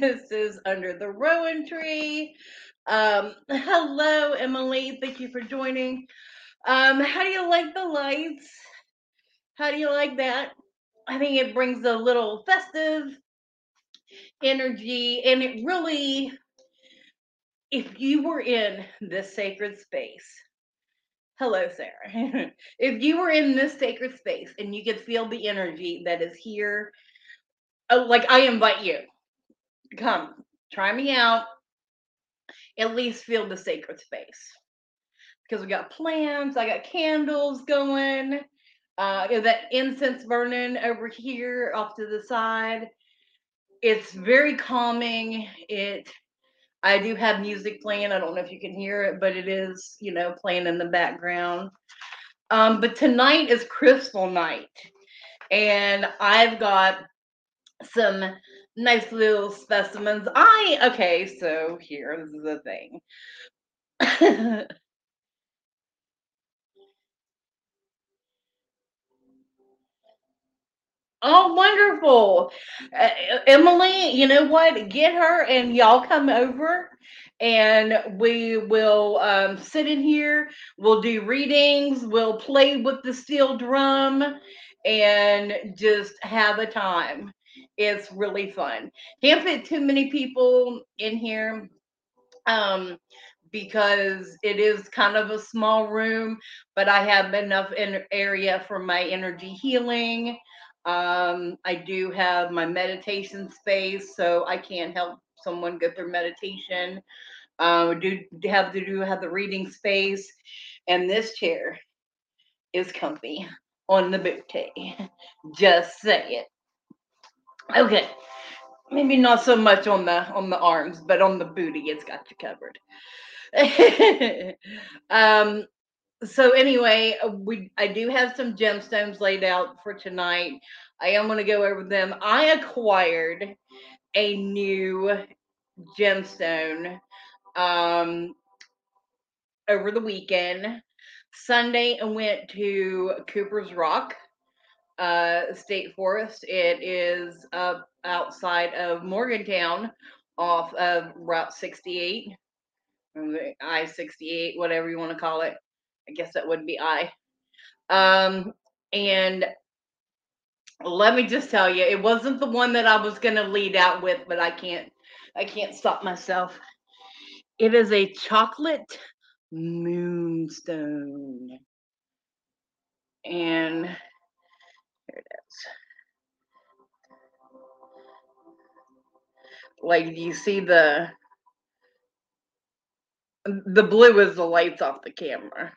this is Under the Rowan Tree. Um, hello, Emily. Thank you for joining. Um, how do you like the lights? How do you like that? I think it brings a little festive energy, and it really, if you were in this sacred space, Hello, Sarah. if you were in this sacred space and you could feel the energy that is here, oh, like I invite you, come try me out. At least feel the sacred space because we got plants. I got candles going. Uh, that incense burning over here off to the side. It's very calming. It I do have music playing. I don't know if you can hear it, but it is, you know, playing in the background. Um, but tonight is crystal night, and I've got some nice little specimens. I okay, so here this is the thing. Oh, wonderful. Uh, Emily, you know what? Get her and y'all come over and we will um, sit in here. We'll do readings. We'll play with the steel drum and just have a time. It's really fun. Can't fit too many people in here um, because it is kind of a small room, but I have enough area for my energy healing um, I do have my meditation space, so I can help someone get their meditation. Um, do have to do have the reading space, and this chair is comfy on the booty. Just say it. Okay, maybe not so much on the on the arms, but on the booty, it's got you covered. um, so anyway, we I do have some gemstones laid out for tonight. I am going to go over them. I acquired a new gemstone um over the weekend. Sunday I went to Cooper's Rock uh State Forest. It is outside of Morgantown off of Route 68 I 68, whatever you want to call it. I guess that would be I. Um, and let me just tell you, it wasn't the one that I was gonna lead out with, but I can't I can't stop myself. It is a chocolate moonstone. And Like you see the the blue is the lights off the camera.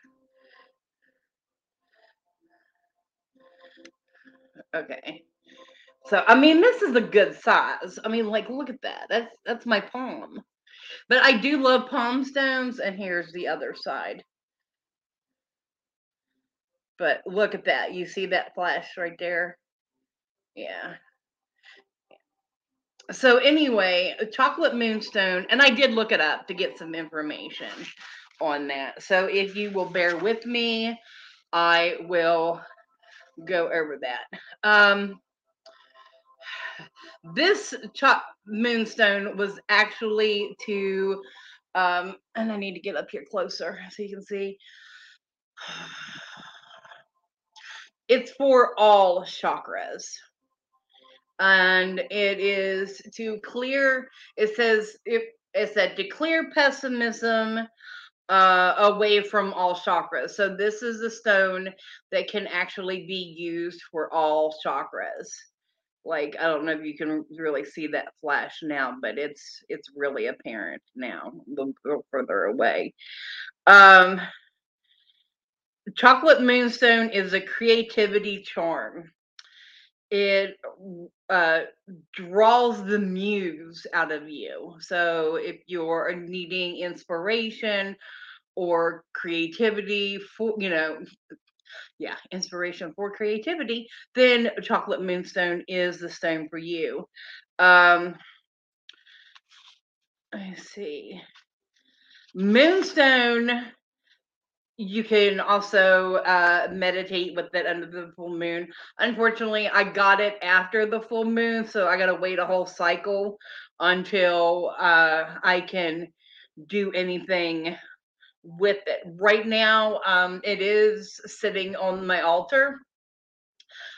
Okay. So I mean this is a good size. I mean like look at that. That's that's my palm. But I do love palm stones and here's the other side. But look at that. You see that flash right there? Yeah. So anyway, chocolate moonstone and I did look it up to get some information on that. So if you will bear with me, I will go over that. Um, this chop moonstone was actually to, um, and I need to get up here closer so you can see. It's for all chakras. And it is to clear, it says, it, it said to clear pessimism, uh, away from all chakras. So this is a stone that can actually be used for all chakras. Like I don't know if you can really see that flash now, but it's it's really apparent now. The further away. Um, chocolate moonstone is a creativity charm. It uh, draws the muse out of you. So if you're needing inspiration or creativity for, you know, yeah, inspiration for creativity, then chocolate moonstone is the stone for you. Um, let's see. Moonstone you can also uh, meditate with it under the full moon. Unfortunately, I got it after the full moon, so I got to wait a whole cycle until uh, I can do anything with it. Right now, um, it is sitting on my altar.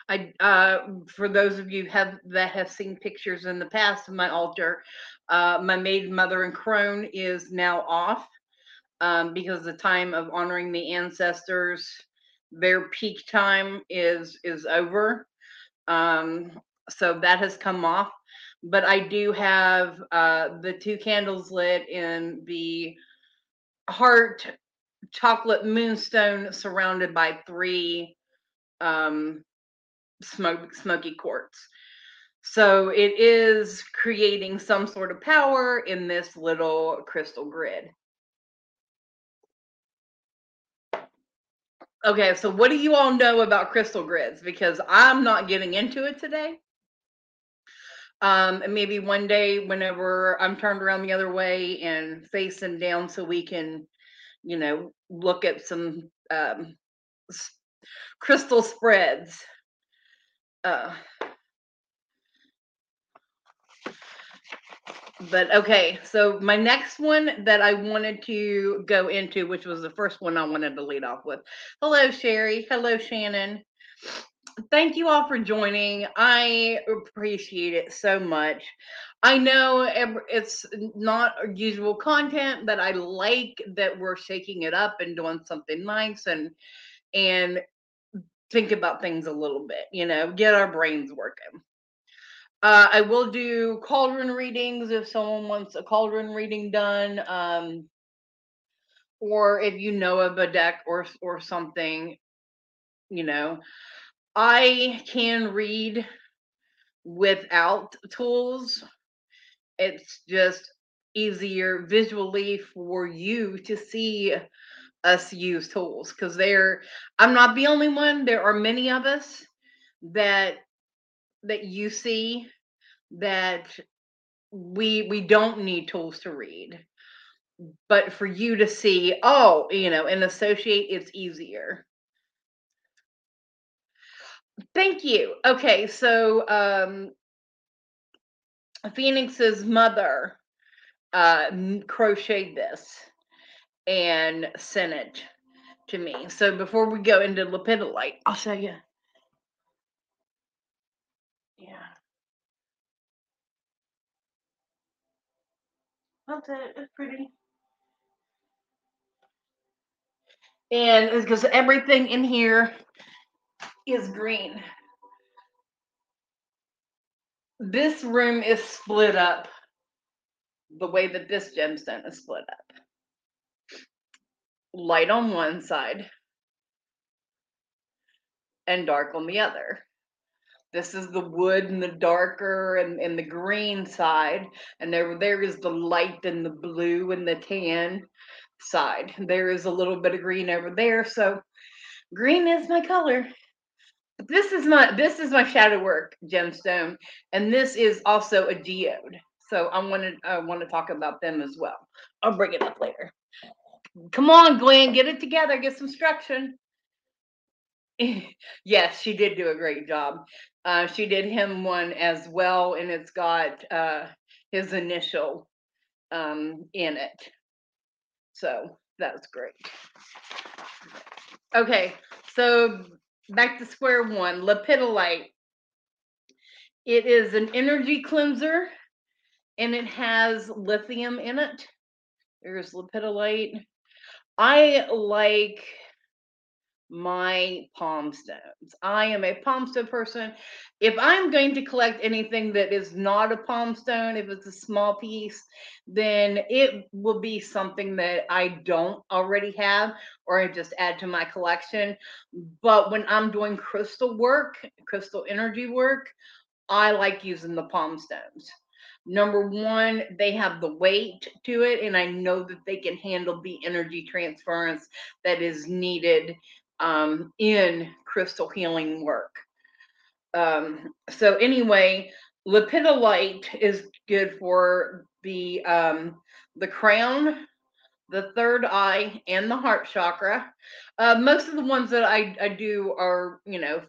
I, uh, for those of you have that have seen pictures in the past of my altar, uh, my maiden mother and crone is now off um, because the time of honoring the ancestors, their peak time is is over. Um, so that has come off. But I do have uh, the two candles lit in the heart chocolate moonstone surrounded by three um, smoke, smoky quartz. So it is creating some sort of power in this little crystal grid. Okay, so what do you all know about crystal grids? Because I'm not getting into it today. Um, and maybe one day, whenever I'm turned around the other way and facing down, so we can, you know, look at some um, crystal spreads. Uh, but okay, so my next one that I wanted to go into, which was the first one I wanted to lead off with. Hello, Sherry. Hello, Shannon. Thank you all for joining. I appreciate it so much. I know it's not usual content, but I like that we're shaking it up and doing something nice and and think about things a little bit, you know, get our brains working. Uh, I will do cauldron readings if someone wants a cauldron reading done. Um, or if you know of a deck or or something, you know. I can read without tools. It's just easier visually for you to see us use tools because they're I'm not the only one. There are many of us that that you see that we we don't need tools to read but for you to see oh you know and associate it's easier. Thank you. Okay so um phoenix's mother uh crocheted this and sent it to me. So before we go into lepidolite i'll show you That's it. It's pretty. And because everything in here is green. This room is split up the way that this gemstone is split up. Light on one side and dark on the other. This is the wood and the darker and, and the green side. And there, there is the light and the blue and the tan side. There is a little bit of green over there. So green is my color. But this is my this is my shadow work gemstone. And this is also a geode. So I want to I want to talk about them as well. I'll bring it up later. Come on, Gwen, get it together, get some structure. yes, she did do a great job. Uh, she did him one as well, and it's got uh, his initial um, in it. So that's great. Okay, so back to square one. Lepidolite. It is an energy cleanser, and it has lithium in it. There's lepidolite. I like my palm stones. I am a palm stone person. If I'm going to collect anything that is not a palm stone, if it's a small piece, then it will be something that I don't already have or I just add to my collection. But when I'm doing crystal work, crystal energy work, I like using the palm stones. Number one, they have the weight to it, and I know that they can handle the energy transference that is needed um, in crystal healing work. Um, so anyway, lepidolite is good for the um, the crown, the third eye, and the heart chakra. Uh, most of the ones that I, I do are, you know,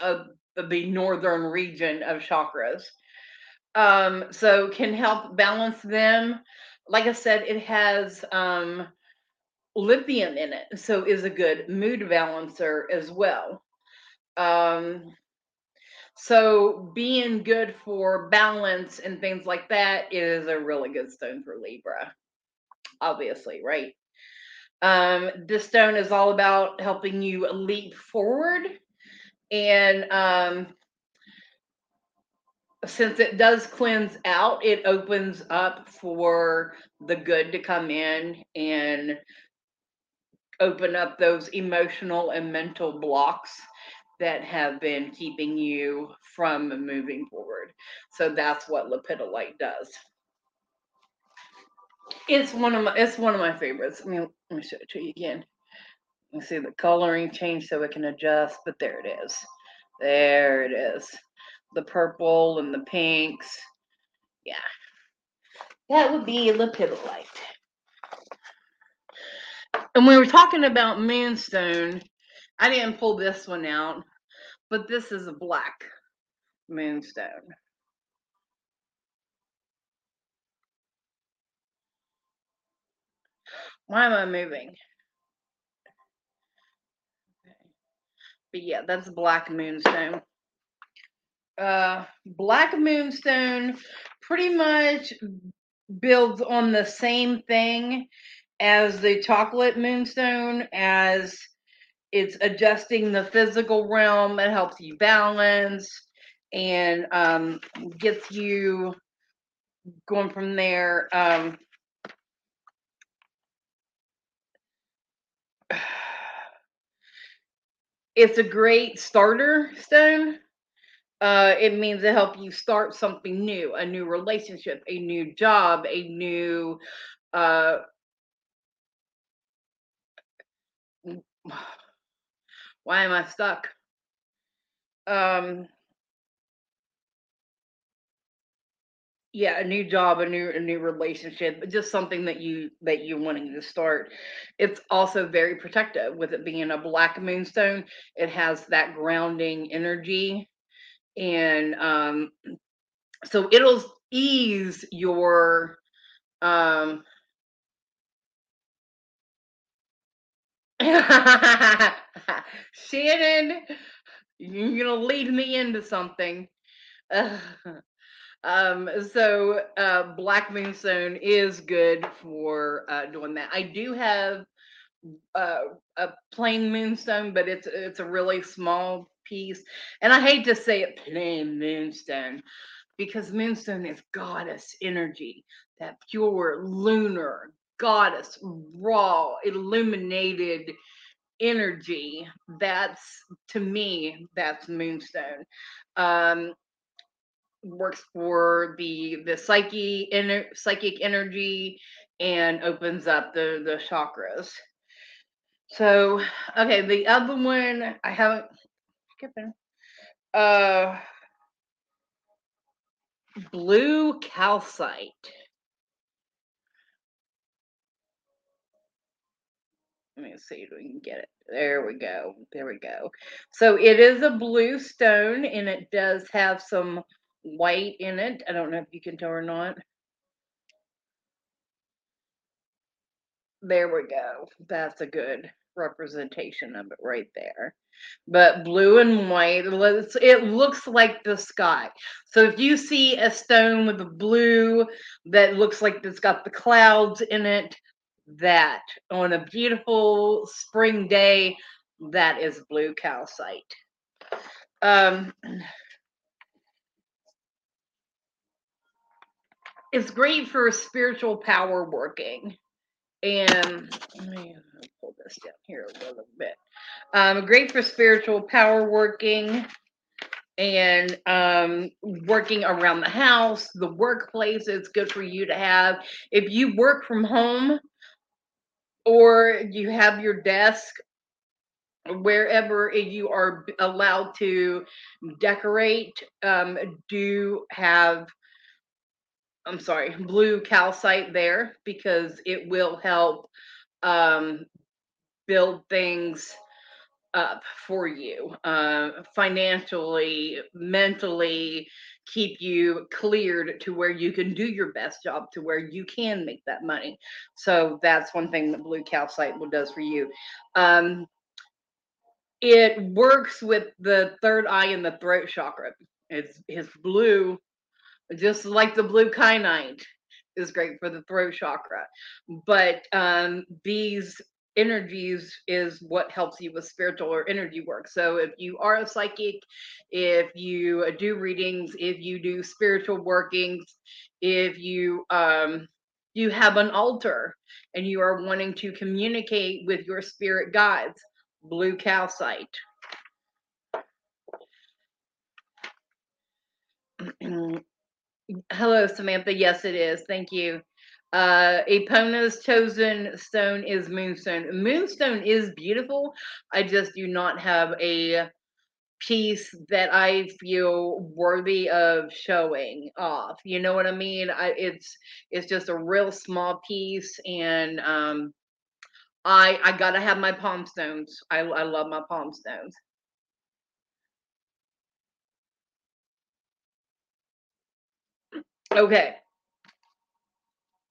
uh, the northern region of chakras. Um, so can help balance them. Like I said, it has um, lithium in it, so is a good mood balancer as well. Um, so being good for balance and things like that is a really good stone for Libra. Obviously, right? Um, this stone is all about helping you leap forward and um, since it does cleanse out, it opens up for the good to come in and open up those emotional and mental blocks that have been keeping you from moving forward. So that's what lepidolite does. It's one of my it's one of my favorites. I mean, let me show it to you again. You see the coloring change so it can adjust, but there it is. There it is. The purple and the pinks. Yeah. That would be lepidolite. And we were talking about moonstone. I didn't pull this one out, but this is a black moonstone. Why am I moving? But yeah, that's Black Moonstone. Uh, Black Moonstone pretty much builds on the same thing as the chocolate moonstone as it's adjusting the physical realm it helps you balance and um, gets you going from there um, it's a great starter stone. Uh, it means to help you start something new, a new relationship, a new job, a new uh, why am I stuck? Um, yeah a new job a new a new relationship just something that you that you're wanting to start it's also very protective with it being a black moonstone it has that grounding energy and um so it'll ease your um Shannon, you're gonna lead me into something. Um, so uh, Black Moonstone is good for uh, doing that. I do have uh, a plain moonstone, but it's it's a really small piece, and I hate to say it, plain moonstone, because moonstone is goddess energy, that pure lunar goddess, raw, illuminated energy. That's to me, that's moonstone. Um, works for the the psyche inner psychic energy and opens up the the chakras. So okay, the other one I haven't skipping. Uh blue calcite. Let me see if we can get it. There we go. There we go. So it is a blue stone and it does have some white in it. I don't know if you can tell or not. There we go. That's a good representation of it right there. But blue and white, it looks like the sky. So if you see a stone with a blue that looks like it's got the clouds in it, that on a beautiful spring day, that is blue calcite. Um, it's great for spiritual power working. And let me pull this down here a little bit. Um, great for spiritual power working and um, working around the house, the workplace. It's good for you to have. If you work from home or you have your desk wherever you are allowed to decorate, um, do have I'm sorry, blue calcite there because it will help um, build things up for you uh, financially, mentally, keep you cleared to where you can do your best job, to where you can make that money. So that's one thing that blue calcite will does for you. Um, it works with the third eye and the throat chakra. It's it's blue, just like the blue kyanite is great for the throat chakra. But um, these energies is what helps you with spiritual or energy work. So if you are a psychic, if you do readings, if you do spiritual workings, if you um you have an altar and you are wanting to communicate with your spirit guides, blue calcite. Hello, Samantha. Yes, it is. Thank you. Uh, Epona's chosen stone is moonstone. Moonstone is beautiful. I just do not have a piece that I feel worthy of showing off. You know what I mean? I, it's it's just a real small piece, and um, I I gotta have my palm stones. I I love my palm stones. Okay.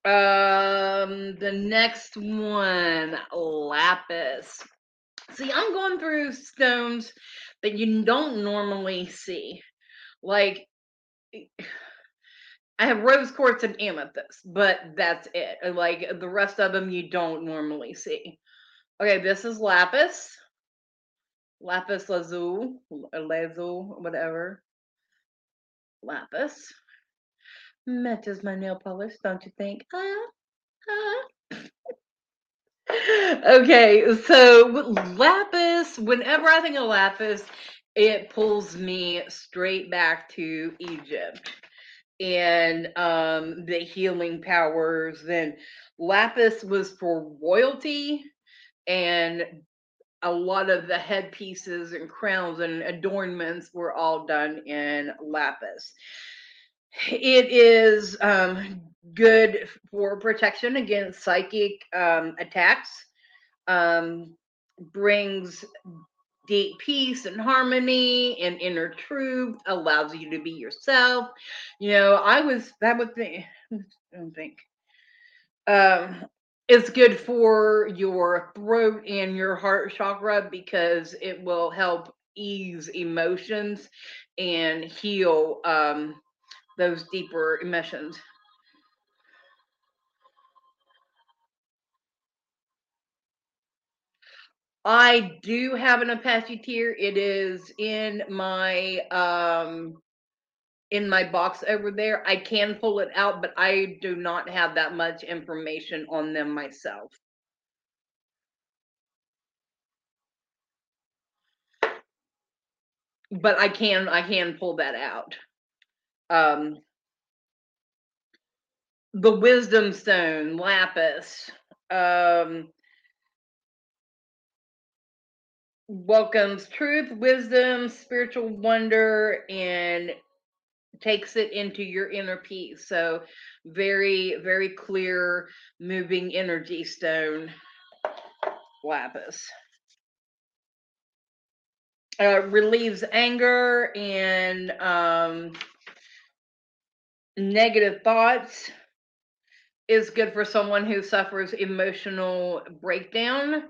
Um, the next one, lapis. See, I'm going through stones that you don't normally see. Like, I have rose quartz and amethyst, but that's it. Like the rest of them, you don't normally see. Okay, this is lapis, lapis lazuli, lazuli, whatever. Lapis matches my nail polish, don't you think? Ah, ah. okay, so lapis, whenever I think of lapis, it pulls me straight back to Egypt and um, the healing powers. Then lapis was for royalty, and a lot of the headpieces and crowns and adornments were all done in lapis. It is um, good for protection against psychic um, attacks. Um, brings deep peace and harmony and inner truth. Allows you to be yourself. You know, I was that would think. I don't think. Um, it's good for your throat and your heart chakra because it will help ease emotions and heal um, those deeper emissions. I do have an Apache tear. It is in my um in my box over there. I can pull it out, but I do not have that much information on them myself. But I can I can pull that out. Um the wisdom stone, lapis. Um welcomes truth, wisdom, spiritual wonder, and takes it into your inner peace. So, very, very clear, moving energy stone, lapis. Uh, relieves anger and um, negative thoughts. Is good for someone who suffers emotional breakdown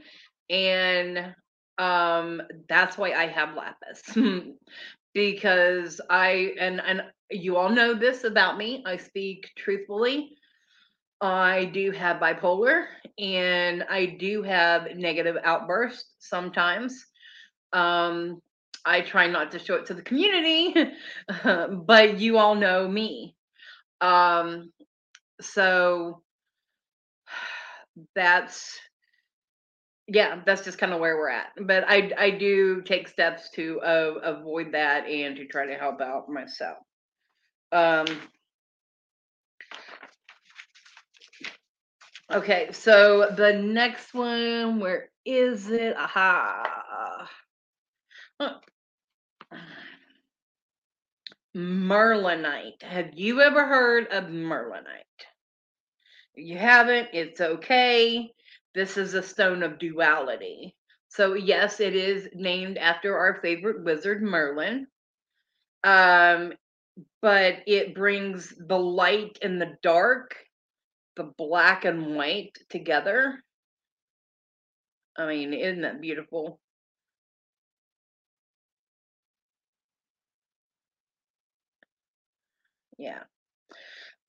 and um that's why i have lapis. Because i and and you all know this about me i speak truthfully. I do have bipolar and i do have negative outbursts sometimes. Um i try not to show it to the community but you all know me um so that's yeah, that's just kind of where we're at. But I I do take steps to uh, avoid that and to try to help out myself. Um, okay, so the next one, where is it? Aha. Merlinite. Have you ever heard of Merlinite? You haven't, it's okay. This is a stone of duality. So, yes, it is named after our favorite wizard, Merlin. Um, but it brings the light and the dark, the black and white together. I mean, isn't that beautiful? Yeah.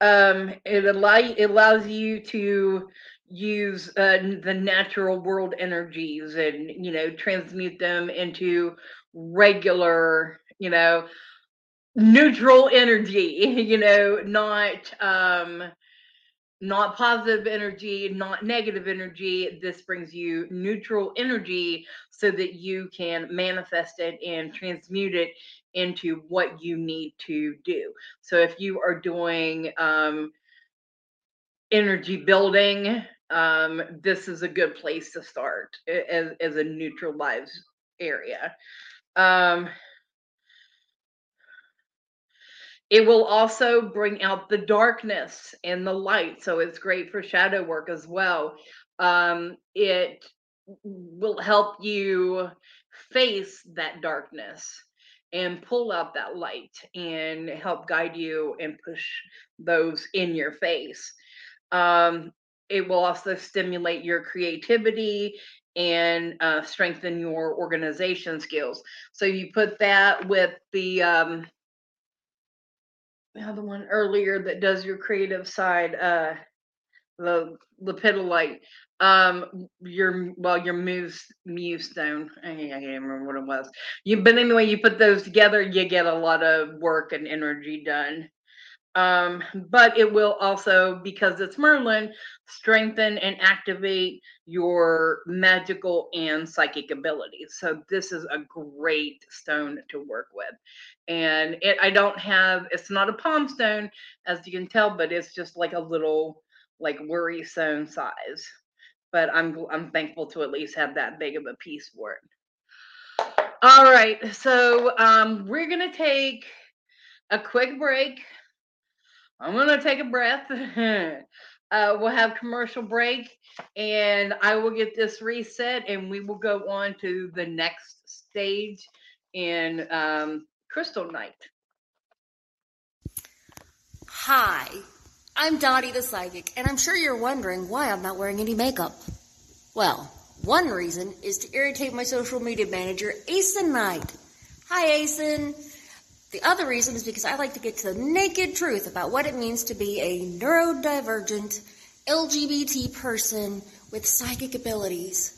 Um, it allow it allows you to use uh, the natural world energies and you know transmute them into regular, you know, neutral energy. You know, not um not positive energy, not negative energy. This brings you neutral energy so that you can manifest it and transmute it into what you need to do. So if you are doing um, energy building, um, this is a good place to start as, as a neutralized area. Um, it will also bring out the darkness and the light. So it's great for shadow work as well. Um, it will help you face that darkness and pull out that light and help guide you and push those in your face. Um, it will also stimulate your creativity and uh, strengthen your organization skills. So you put that with the um, the one earlier that does your creative side, uh, the lepidolite. Um, your well, your muse muse stone. I, I can't remember what it was. You, but anyway, you put those together, you get a lot of work and energy done. Um, but it will also, because it's Merlin, strengthen and activate your magical and psychic abilities. So this is a great stone to work with. And it I don't have it's not a palm stone, as you can tell, but it's just like a little like worry stone size. But I'm I'm thankful to at least have that big of a piece for it. All right, so um, we're gonna take a quick break. I'm gonna take a breath. uh, we'll have commercial break, and I will get this reset, and we will go on to the next stage in um, Crystal Night. Hi, I'm Dottie the Psychic, and I'm sure you're wondering why I'm not wearing any makeup. Well, one reason is to irritate my social media manager, Asen Knight. Hi, Asen. The other reason is because I like to get to the naked truth about what it means to be a neurodivergent LGBT person with psychic abilities.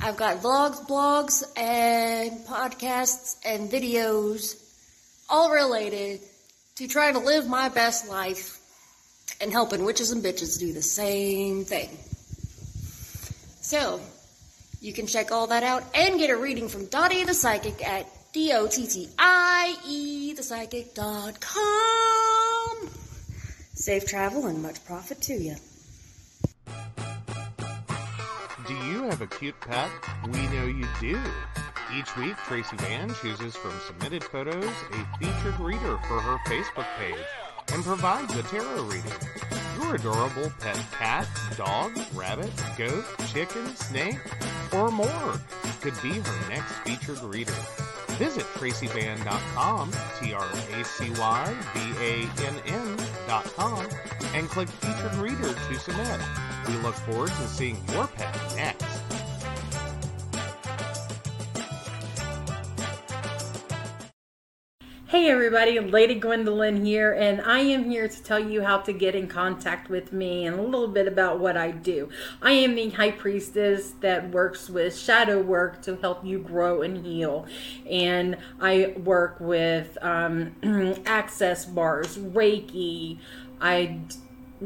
I've got vlogs, blogs, and podcasts and videos all related to trying to live my best life and helping witches and bitches do the same thing. So, you can check all that out and get a reading from Dottie the Psychic at D-O-T-T-I-E, thepsychic.com. Safe travel and much profit to you. Do you have a cute pet? We know you do. Each week, Tracy Vann chooses from submitted photos a featured reader for her Facebook page and provides a tarot reading. Your adorable pet cat, dog, rabbit, goat, chicken, snake, or more could be her next featured reader. Visit tracyvann.com, T-R-A-C-Y-V-A-N-N.com, and click Featured Reader to submit. We look forward to seeing your pet Hey everybody, Lady Gwendolyn here, and I am here to tell you how to get in contact with me and a little bit about what I do. I am the High Priestess that works with shadow work to help you grow and heal, and I work with um, access bars, Reiki, I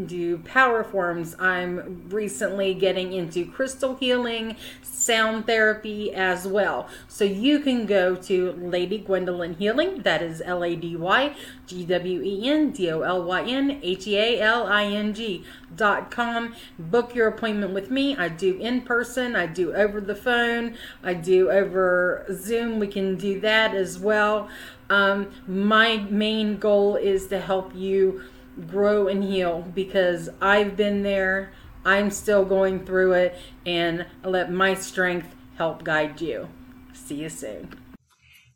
do power forms. I'm recently getting into crystal healing, sound therapy as well. So you can go to Lady Gwendolyn Healing, that is L A D Y G W E N D O L Y N H E A L I N G dot com. Book your appointment with me. I do in person, I do over the phone, I do over Zoom. We can do that as well. Um, my main goal is to help you grow and heal because I've been there. I'm still going through it, and let my strength help guide you. See you soon.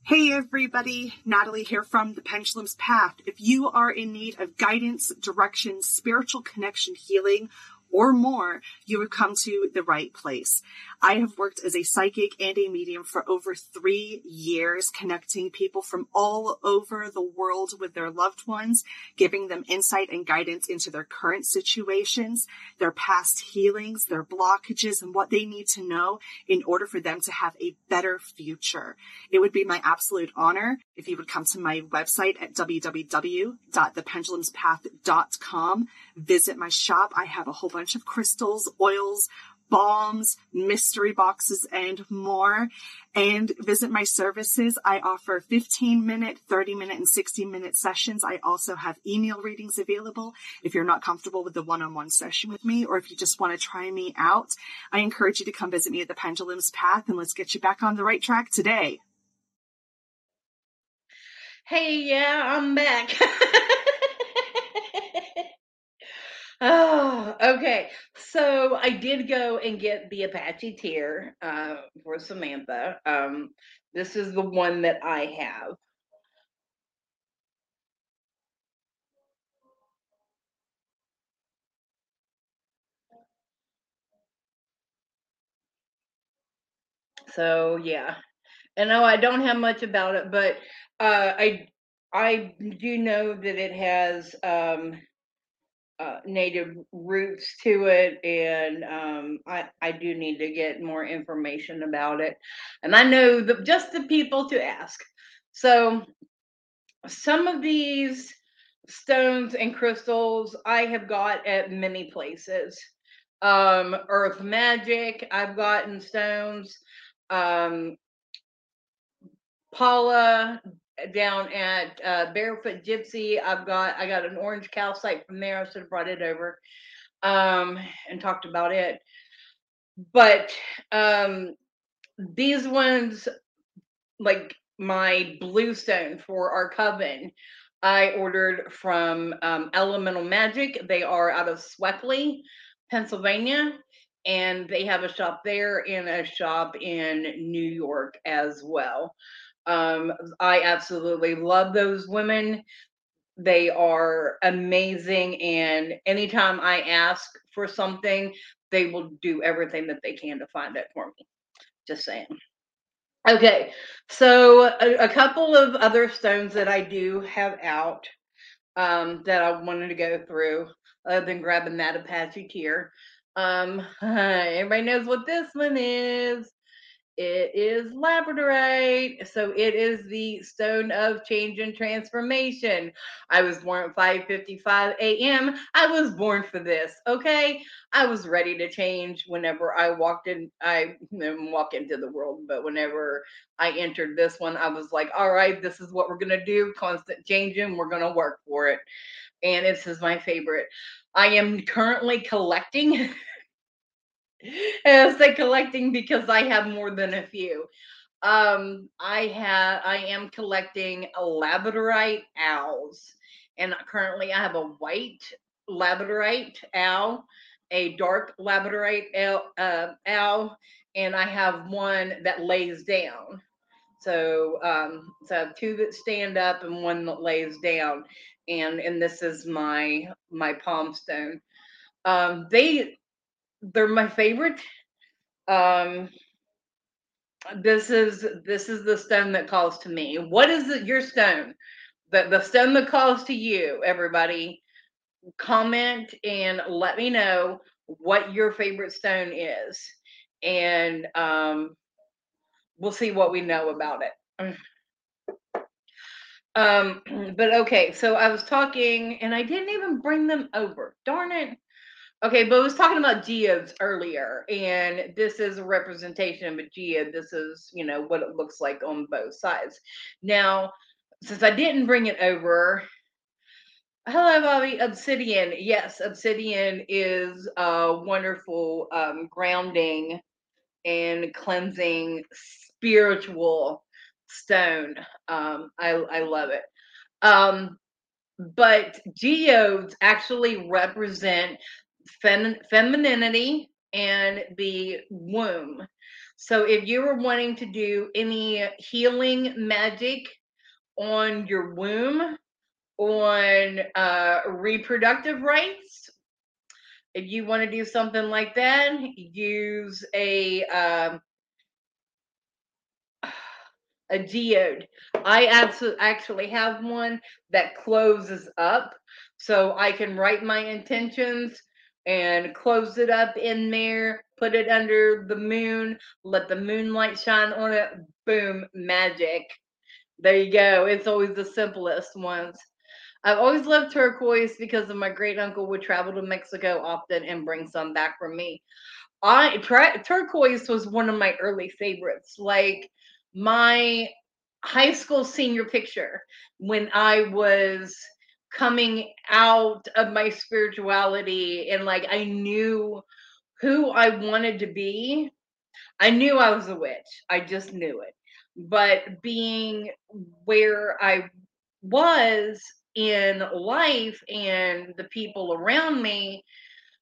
Hey everybody, Natalie here from The Pendulum's Path. If you are in need of guidance, direction, spiritual connection, healing, or more, you have come to the right place. I have worked as a psychic and a medium for over three years, connecting people from all over the world with their loved ones, giving them insight and guidance into their current situations, their past healings, their blockages, and what they need to know in order for them to have a better future. It would be my absolute honor if you would come to my website at www.thependulumspath.com, visit my shop. I have a whole bunch of crystals, oils, balms, mystery boxes, and more. And visit my services. I offer 15 minute, 30 minute, and 60 minute sessions. I also have email readings available if you're not comfortable with the one on one session with me, or if you just want to try me out. I encourage you to come visit me at the Pendulum's Path and let's get you back on the right track today. Hey, yeah, I'm back. oh, okay. So I did go and get the Apache tear uh, for Samantha. Um, this is the one that I have. So yeah, and no, I don't have much about it, but uh, I I do know that it has um, uh, native roots to it, and um, I I do need to get more information about it, and I know the, just the people to ask. So some of these stones and crystals I have got at many places. Um, Earth Magic, I've gotten stones. Um, Paula down at uh, Barefoot Gypsy. I've got I got an orange calcite from there. I should have brought it over um, and talked about it. But um, these ones, like my bluestone for our coven, I ordered from um, Elemental Magic. They are out of Sewickley, Pennsylvania, and they have a shop there and a shop in New York as well. Um, I absolutely love those women. They are amazing. And anytime I ask for something, they will do everything that they can to find it for me. Just saying. Okay, so a, a couple of other stones that I do have out um, that I wanted to go through, other than grabbing that Apache tear. Um, everybody knows what this one is. It is labradorite. So it is the stone of change and transformation. I was born at 5:55 a.m. I was born for this. Okay. I was ready to change whenever I walked in. I walk into the world, but whenever I entered this one, I was like, all right, this is what we're gonna do. Constant changing. We're gonna work for it. And this is my favorite. I am currently collecting I say collecting because I have more than a few. Um, I have I am collecting labradorite owls, and currently I have a white labradorite owl, a dark labradorite owl, uh, owl, and I have one that lays down. So, um, so I have two that stand up and one that lays down, and and this is my my palm stone. Um, they they're my favorite. Um, this is this is the stone that calls to me. What is it, your stone? The the stone that calls to you, everybody. Comment and let me know what your favorite stone is. And um we'll see what we know about it. Um, but okay, so I was talking and I didn't even bring them over. Darn it. Okay, but I was talking about geodes earlier, and this is a representation of a geode. This is, you know, what it looks like on both sides. Now, since I didn't bring it over, hello, Bobby. Obsidian. Yes, obsidian is a wonderful um, grounding and cleansing spiritual stone. Um, I I love it. Um, but geodes actually represent fem- femininity and the womb. So if you were wanting to do any healing magic on your womb, on uh, reproductive rights, if you want to do something like that, use a um, a geode. I actually have one that closes up, so I can write my intentions and close it up in there, put it under the moon, let the moonlight shine on it. Boom, magic. There you go. It's always the simplest ones. I've always loved turquoise because of my great uncle would travel to Mexico often and bring some back for me. I tra- turquoise was one of my early favorites. Like my high school senior picture when I was coming out of my spirituality and like I knew who I wanted to be. I knew I was a witch. I just knew it. But being where I was in life and the people around me,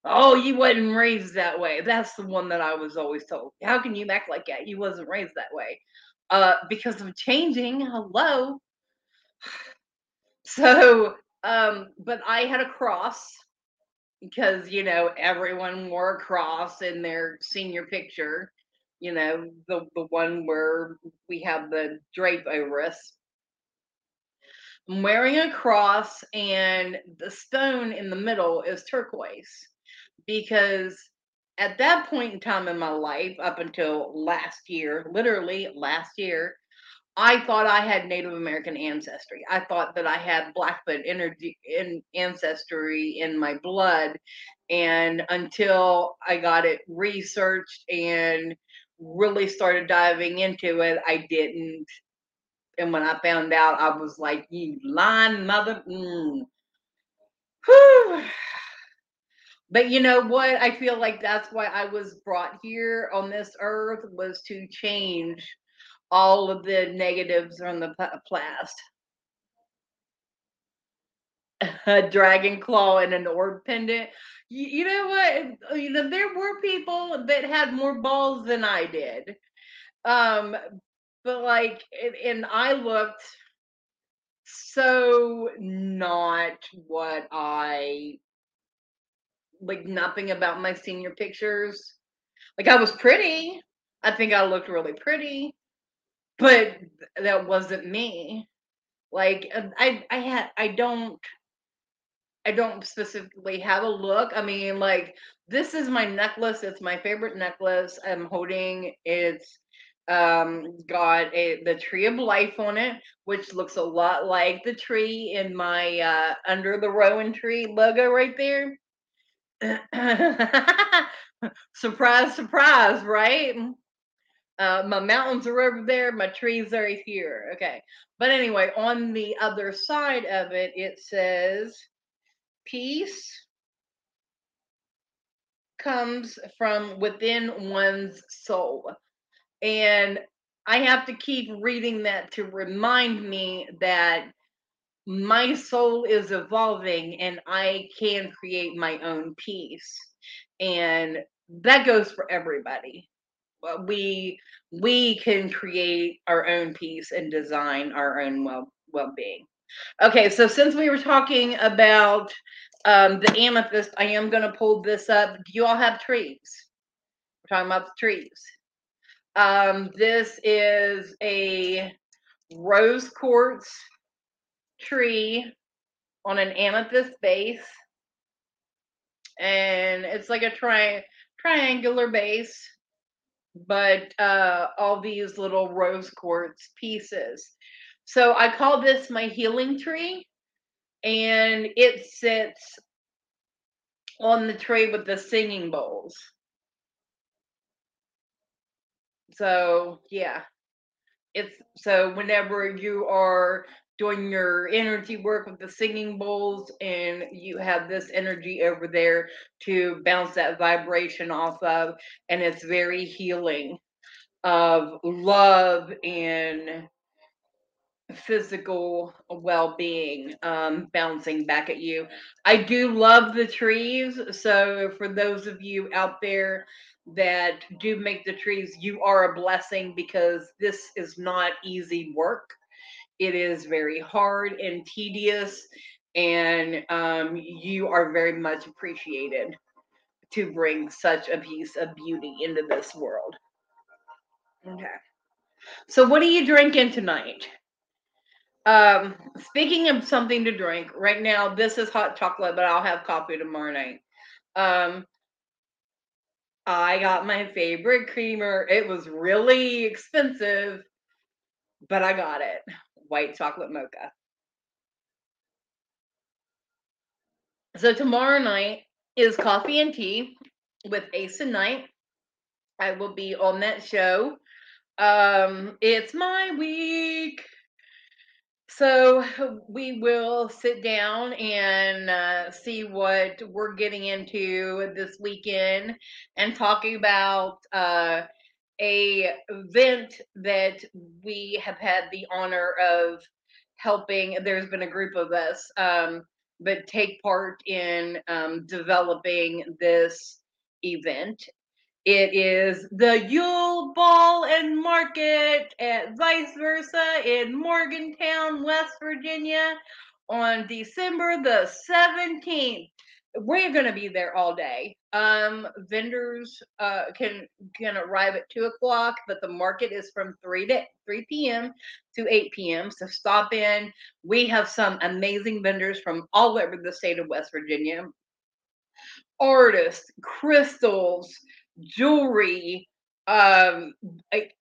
oh, you wasn't raised that way. That's the one that I was always told. How can you act like that? You wasn't raised that way. Uh, because of changing. Hello. So um, but I had a cross because you know everyone wore a cross in their senior picture. You know the the one where we have the drape over us. I'm wearing a cross, and the stone in the middle is turquoise because at that point in time in my life, up until last year, literally last year, I thought I had Native American ancestry. I thought that I had Blackfoot energy in ancestry in my blood. And until I got it researched and really started diving into it, I didn't. And when I found out, I was like, you lying mother. Mm. Whew. But you know what? I feel like that's why I was brought here on this earth was to change all of the negatives on the plast. A dragon claw and an orb pendant. You, you know what? You know there were people that had more balls than I did. Um, but like, and I looked so not what I like. Nothing about my senior pictures. Like I was pretty. I think I looked really pretty but that wasn't me. Like i i had i don't i don't specifically have a look. I mean like this is my necklace it's my favorite necklace. I'm holding it's um got a the tree of life on it which looks a lot like the tree in my uh under the rowan tree logo right there. Surprise surprise right uh, my mountains are over there, my trees are here. Okay. But anyway, on the other side of it, it says peace comes from within one's soul. And I have to keep reading that to remind me that my soul is evolving and I can create my own peace. And that goes for everybody we we can create our own peace and design our own well well-being. Okay so since we were talking about um, the amethyst i am going to pull this up. Do you all have trees? We're talking about the trees. Um, this is a rose quartz tree on an amethyst base. And it's like a tri- triangular base but uh, all these little rose quartz pieces. So I call this my healing tree, and it sits on the tray with the singing bowls. So yeah, it's so whenever you are doing your energy work with the singing bowls and you have this energy over there to bounce that vibration off of and it's very healing of love and physical well-being um, bouncing back at you. I do love the trees so for those of you out there that do make the trees you are a blessing because this is not easy work it is very hard and tedious, and um, you are very much appreciated to bring such a piece of beauty into this world. Okay. So, what are you drinking tonight? Um, speaking of something to drink, right now this is hot chocolate, but I'll have coffee tomorrow night. Um, I got my favorite creamer. It was really expensive, but I got it white chocolate mocha. So tomorrow night is coffee and tea with Ace and Night. I will be on that show. Um, it's my week. So we will sit down and uh, see what we're getting into this weekend and talking about uh, a event that we have had the honor of helping there's been a group of us um, but take part in um, developing this event. It is the Yule Ball and Market at Vice Versa in Morgantown, West Virginia on December the 17th we're going to be there all day. Um, vendors uh, can can arrive at two o'clock, but the market is from three to three p.m. to eight p.m. So stop in. We have some amazing vendors from all over the state of West Virginia. Artists, crystals, jewelry, um, like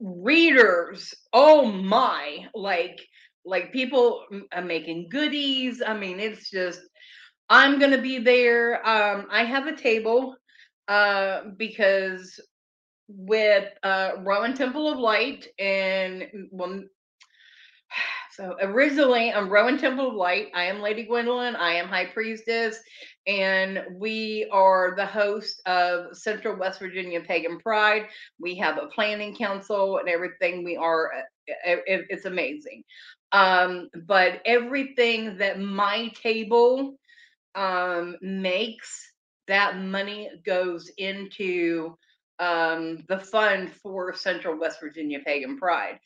readers. Oh my! Like like people are making goodies. I mean, it's just I'm gonna be there. Um, I have a table uh, because with uh, Rowan Temple of Light and well, so originally I'm Rowan Temple of Light. I am Lady Gwendolyn. I am High Priestess, and we are the host of Central West Virginia Pagan Pride. We have a planning council and everything. We are uh, it, it's amazing. Um, but everything that my table um, makes, that money goes into um, the fund for Central West Virginia Pagan Pride.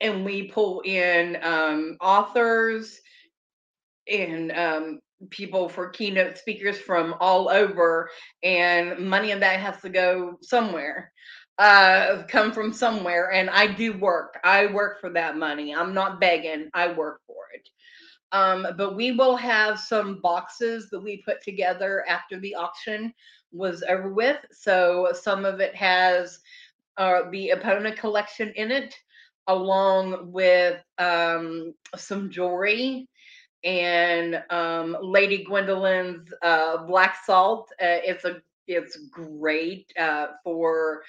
And we pull in um, authors and um, people for keynote speakers from all over, and money of that has to go somewhere uh come from somewhere and i do work. I work for that money. I'm not begging. I work for it um, but we will have some boxes that we put together after the auction was over with. So some of it has uh, the opponent collection in it, along with um, some jewelry and um, Lady Gwendolyn's uh, black salt. Uh, it's a it's great uh, for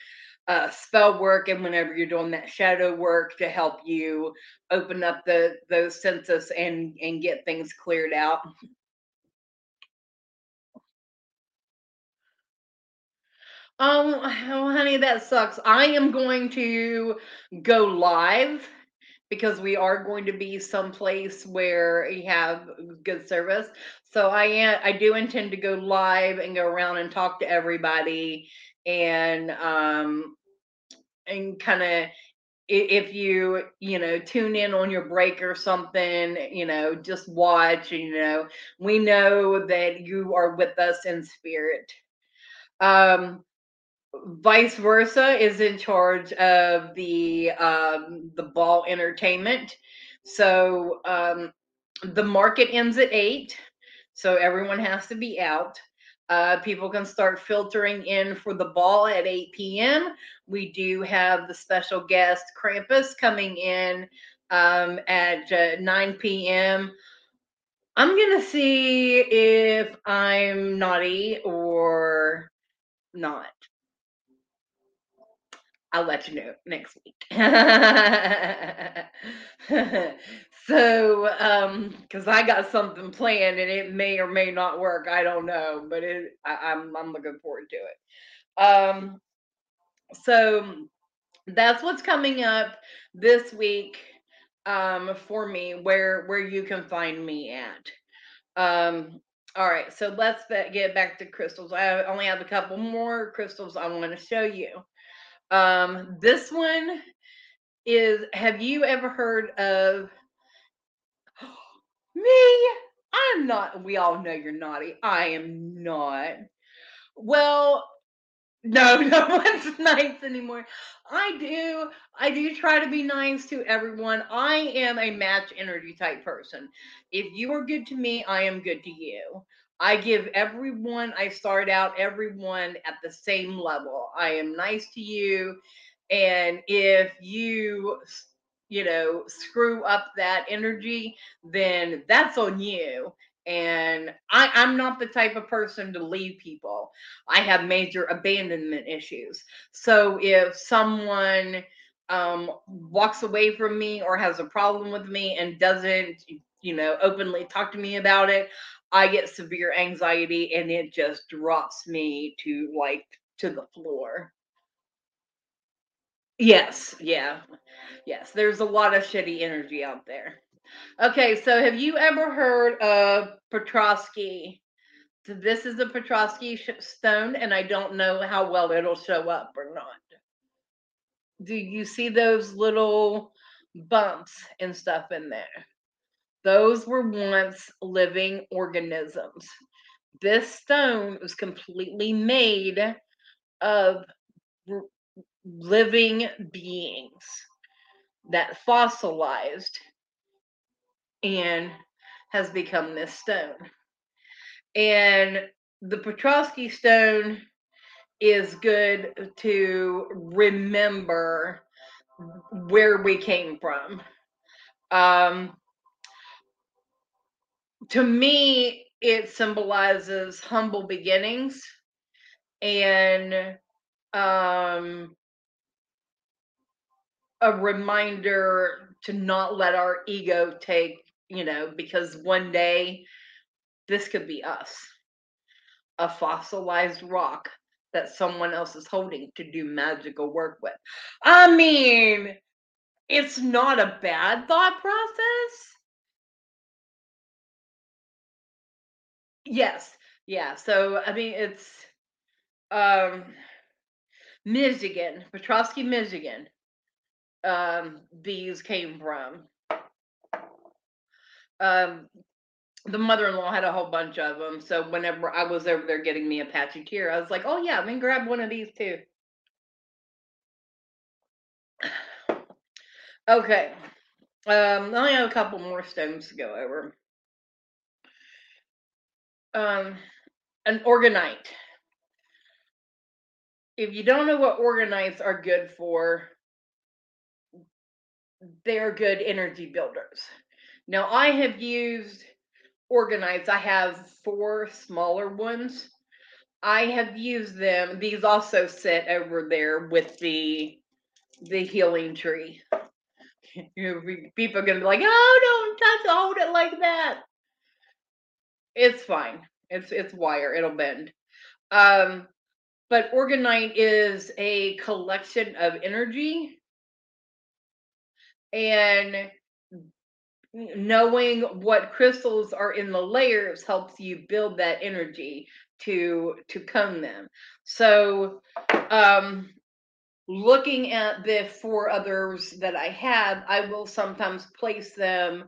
uh, spell work and whenever you're doing that shadow work to help you open up the those senses and and get things cleared out. Um oh, honey that sucks. I am going to go live because we are going to be someplace where you have good service. So i am i do intend to go live and go around and talk to everybody and um and kind of if you you know tune in on your break or something you know just watch you know we know that you are with us in spirit. Um vice versa is in charge of the um the ball entertainment so um the market ends at eight so everyone has to be out Uh, people can start filtering in for the ball at 8 p.m. We do have the special guest Krampus coming in um, at uh, 9 p.m. I'm gonna see if I'm naughty or not. I'll let you know next week. so, um, because I got something planned and it may or may not work. I don't know, but it, I, I'm I'm looking forward to it. Um, so that's what's coming up this week um for me where where you can find me at um all right so let's get back to crystals i only have a couple more crystals i want to show you um this one is have you ever heard of me i'm not we all know you're naughty i am not well no, no one's nice anymore. I do. I do try to be nice to everyone. I am a match energy type person. If you are good to me, I am good to you. I give everyone, I start out everyone at the same level. I am nice to you. And if you, you know, screw up that energy, then that's on you and I, I'm not the type of person to leave people. I have major abandonment issues. So if someone um, walks away from me or has a problem with me and doesn't, you know, openly talk to me about it, I get severe anxiety and it just drops me to like to the floor. Yes, yeah, yes. There's a lot of shitty energy out there. Okay, so have you ever heard of Petoskey? So this is a Petoskey stone, and I don't know how well it'll show up or not. Do you see those little bumps and stuff in there? Those were once living organisms. This stone was completely made of living beings that fossilized and has become this stone. And the Petoskey stone is good to remember where we came from. Um, to me, it symbolizes humble beginnings and um, a reminder to not let our ego take you know, because one day this could be us a fossilized rock that someone else is holding to do magical work with. I mean, it's not a bad thought process. Yes. Yeah. So, I mean, it's um Michigan, Petoskey, Michigan. Um, these came from um, the mother-in-law had a whole bunch of them. So whenever I was over there getting me Apache tear, I was like, "Oh yeah, let me grab one of these too." okay, um, I only have a couple more stones to go over. Um, an orgonite. If you don't know what orgonites are good for, they're good energy builders. Now I have used orgonites. I have four smaller ones. I have used them. These also sit over there with the the healing tree. People are gonna be like, "Oh, don't touch, hold it like that." It's fine. It's it's wire. It'll bend. Um, but orgonite is a collection of energy, and knowing what crystals are in the layers helps you build that energy to to comb them so um looking at the four others that i have i will sometimes place them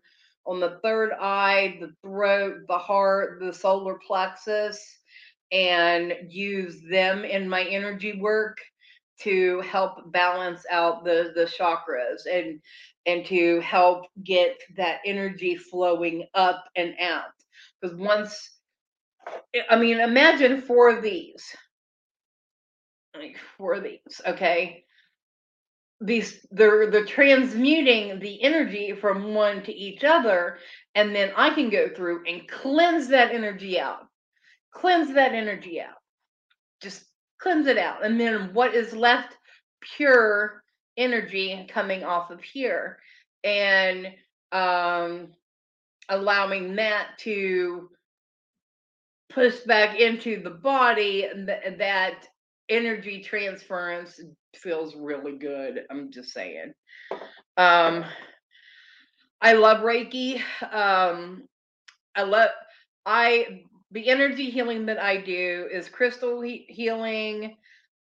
on the third eye the throat the heart the solar plexus and use them in my energy work to help balance out the the chakras and and to help get that energy flowing up and out because once I mean, imagine four of these. Like four of these, okay? These they're transmuting the energy from one to each other, and then I can go through and cleanse that energy out. Cleanse that energy out. Just cleanse it out. And then what is left pure energy coming off of here. And um allowing that to push back into the body that energy transference feels really good i'm just saying. Um i love reiki um i love i the energy healing that i do is crystal he- healing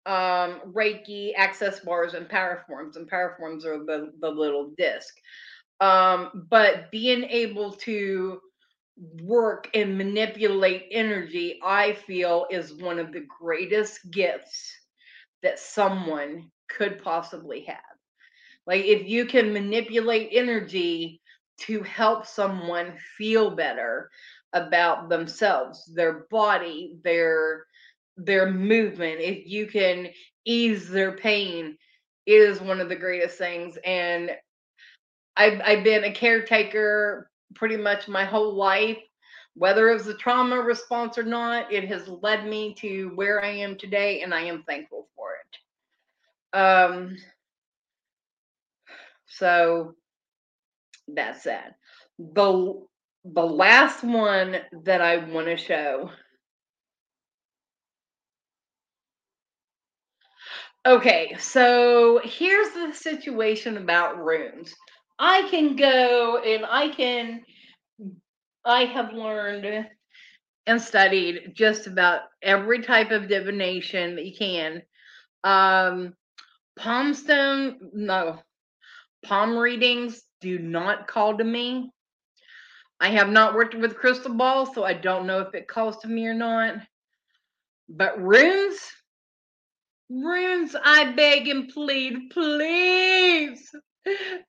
um reiki access bars and power forms and power forms are the the little disc. Um but being able to work and manipulate energy, I feel is one of the greatest gifts that someone could possibly have. Like, if you can manipulate energy to help someone feel better about themselves, their body, their their movement, if you can ease their pain, it is one of the greatest things. And I've I've been a caretaker pretty much my whole life. Whether it was a trauma response or not, it has led me to where I am today, and I am thankful for it. Um, so that's that. The the last one that I want to show. Okay, so here's the situation about runes. I can go and I can I have learned and studied just about every type of divination that you can. Um, palm stone, no, palm readings do not call to me. I have not worked with crystal balls, so I don't know if it calls to me or not. But runes, runes, I beg and plead, please,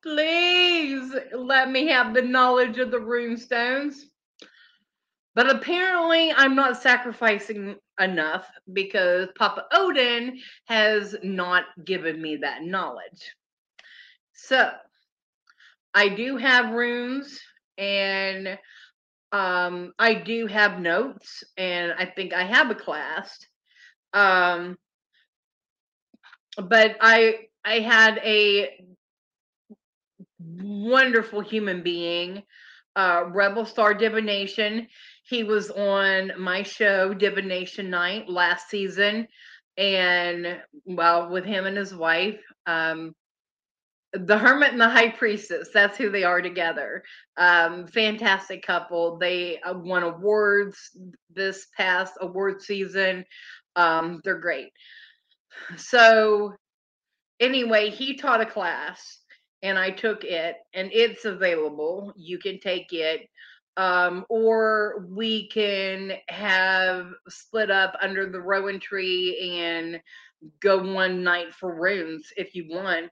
please let me have the knowledge of the rune stones. But apparently, I'm not sacrificing enough because Papa Odin has not given me that knowledge. So, I do have runes and um, I do have notes, and I think I have a class. Um, but I I had a wonderful human being, uh, Rebel Star Divination. He was on my show, Divination Night, last season. And well, with him and his wife, um, the Hermit and the High Priestess, that's who they are together. Um, fantastic couple. They uh, won awards this past award season. Um, they're great. So, anyway, he taught a class and I took it, and it's available. You can take it um, or we can have split up under the rowan tree and go one night for runes if you want.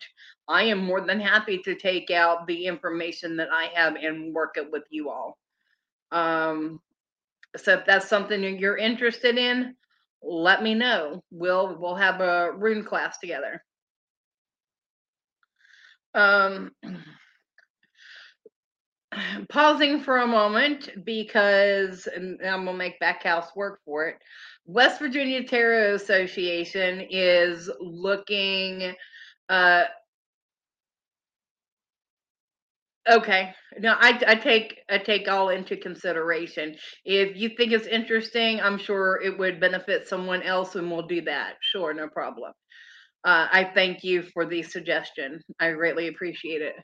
I am more than happy to take out the information that I have and work it with you all. Um, so if that's something you're interested in, let me know. We'll we'll have a rune class together. Um pausing for a moment because and I'm gonna make Backhouse work for it. West Virginia Tarot Association is looking uh okay. No I, I take i take all into consideration. If you think it's interesting i'm sure it would benefit someone else and we'll do that. Sure no problem uh, i thank you for the suggestion i greatly appreciate it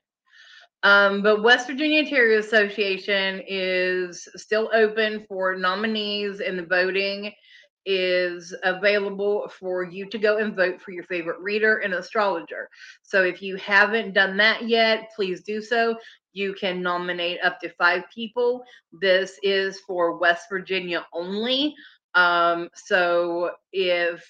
um, but West Virginia Tarot Association is still open for nominees, and the voting is available for you to go and vote for your favorite reader and astrologer. So if you haven't done that yet, please do so. You can nominate up to five people. This is for West Virginia only. Um, so if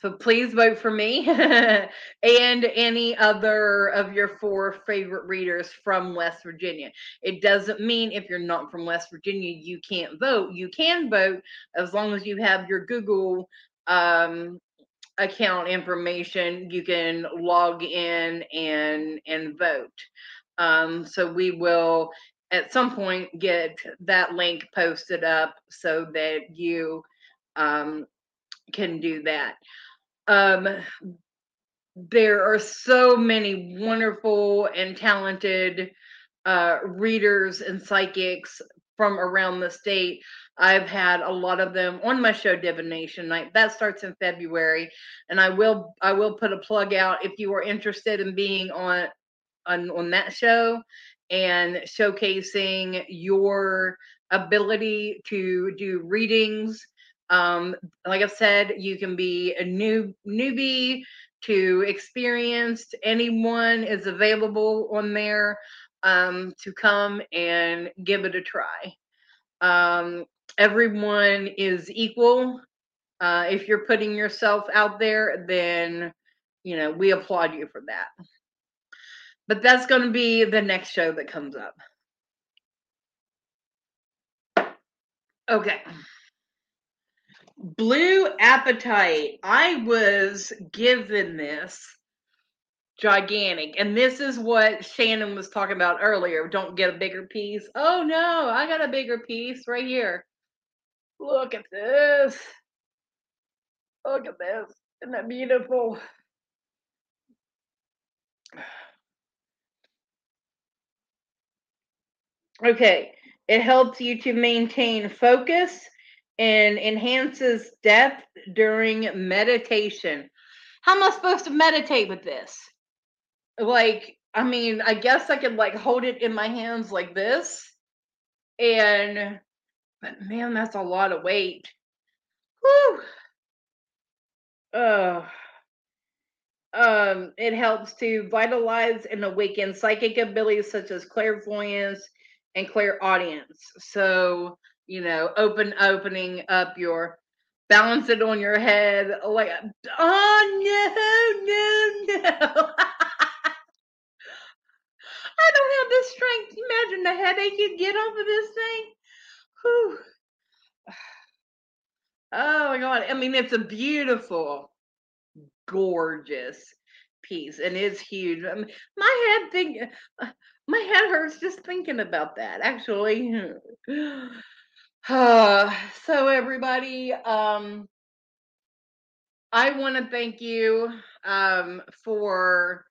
So please vote for me and any other of your four favorite readers from West Virginia. It doesn't mean if you're not from West Virginia, you can't vote. You can vote as long as you have your Google um, account information. You can log in and and vote. Um, so we will at some point get that link posted up so that you um, can do that. Um, there are so many wonderful and talented uh, readers and psychics from around the state. I've had a lot of them on my show Divination Night. That starts in February, and I will I will put a plug out if you are interested in being on on, on that show and showcasing your ability to do readings um, like I said, you can be a new newbie to experienced. Anyone is available on there um, to come and give it a try. Um, everyone is equal. Uh, if you're putting yourself out there, then you know we applaud you for that. But that's going to be the next show that comes up. Okay. Blue Apatite. I was given this gigantic. And this is what Shannon was talking about earlier. Don't get a bigger piece. Oh no, I got a bigger piece right here. Look at this. Look at this. Isn't that beautiful? Okay, it helps you to maintain focus and enhances depth during meditation. How am I supposed to meditate with this? Like, I mean, I guess I could like hold it in my hands like this. And, but man, that's a lot of weight. Whew. Uh, um, it helps to vitalize and awaken psychic abilities such as clairvoyance and clairaudience. So, you know, open opening up your balance it on your head like oh no, no, no. I don't have the strength. Imagine the headache you'd get off of this thing. Whew. Oh my god. I mean, it's a beautiful, gorgeous piece and it's huge. I mean, my head think uh, my head hurts just thinking about that actually. Uh, so everybody, um, I want to thank you um, for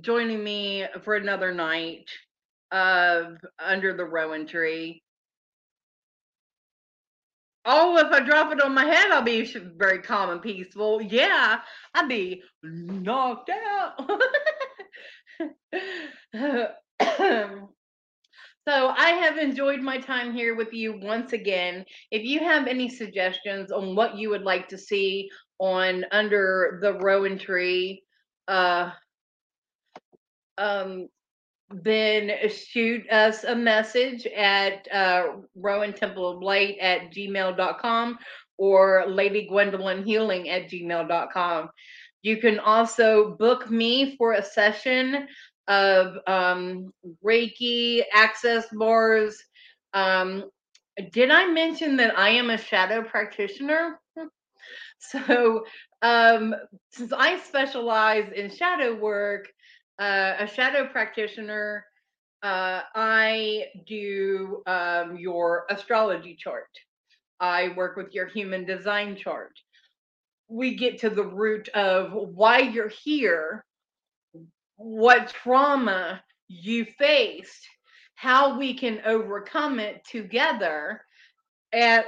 joining me for another night of Under the Rowan Tree. Oh, if I drop it on my head, I'll be very calm and peaceful. Yeah, I'd be knocked out. So I have enjoyed my time here with you once again. If you have any suggestions on what you would like to see on Under the Rowan Tree, uh, um, then shoot us a message at uh, Rowan Temple of Light at gmail.com or Lady Gwendolyn Healing at gmail.com. You can also book me for a session of um, Reiki, access bars. Um, did I mention that I am a shadow practitioner? so, um, since I specialize in shadow work, uh, a shadow practitioner, uh, I do um, your astrology chart. I work with your human design chart. We get to the root of why you're here what trauma you faced, how we can overcome it together at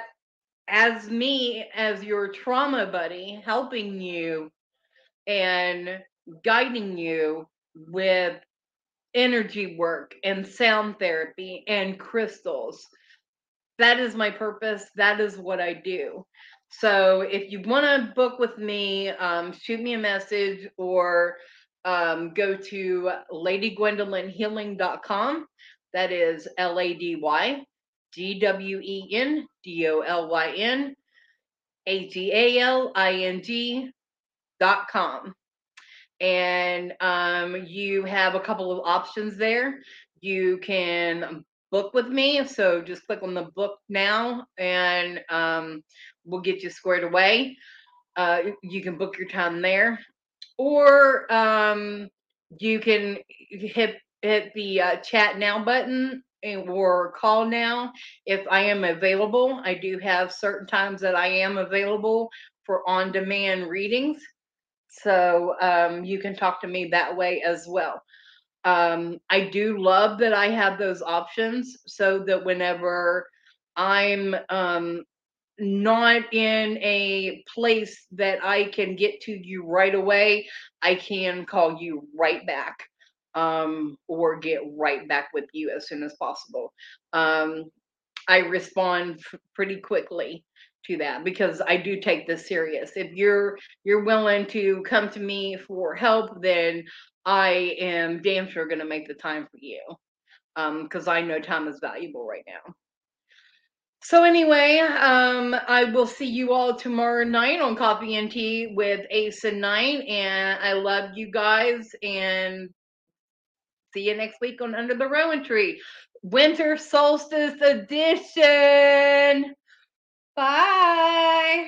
as me as your trauma buddy helping you and guiding you with energy work and sound therapy and crystals. That is my purpose that is what i do. So if you want to book with me um, shoot me a message or um, go to ladygwendolynhealing.com. That is L A D Y G W E N D O L Y N H E A L I N G com. And um, you have a couple of options there. You can book with me so just click on the book now and um, we'll get you squared away. Uh, you can book your time there or um, you can hit hit the uh, chat now button and, or call now if I am available. I do have certain times that I am available for on demand readings. So um, you can talk to me that way as well. Um, I do love that I have those options so that whenever I'm um, not in a place that I can get to you right away, I can call you right back um, or get right back with you as soon as possible. Um, I respond f- pretty quickly to that because I do take this serious. If you're you're willing to come to me for help, then I am damn sure going to make the time for you because I know time is valuable right now. So anyway, um, I will see you all tomorrow night on Coffee and Tea with Ace and Nine, and I love you guys, and see you next week on Under the Rowan Tree, Winter Solstice Edition. Bye.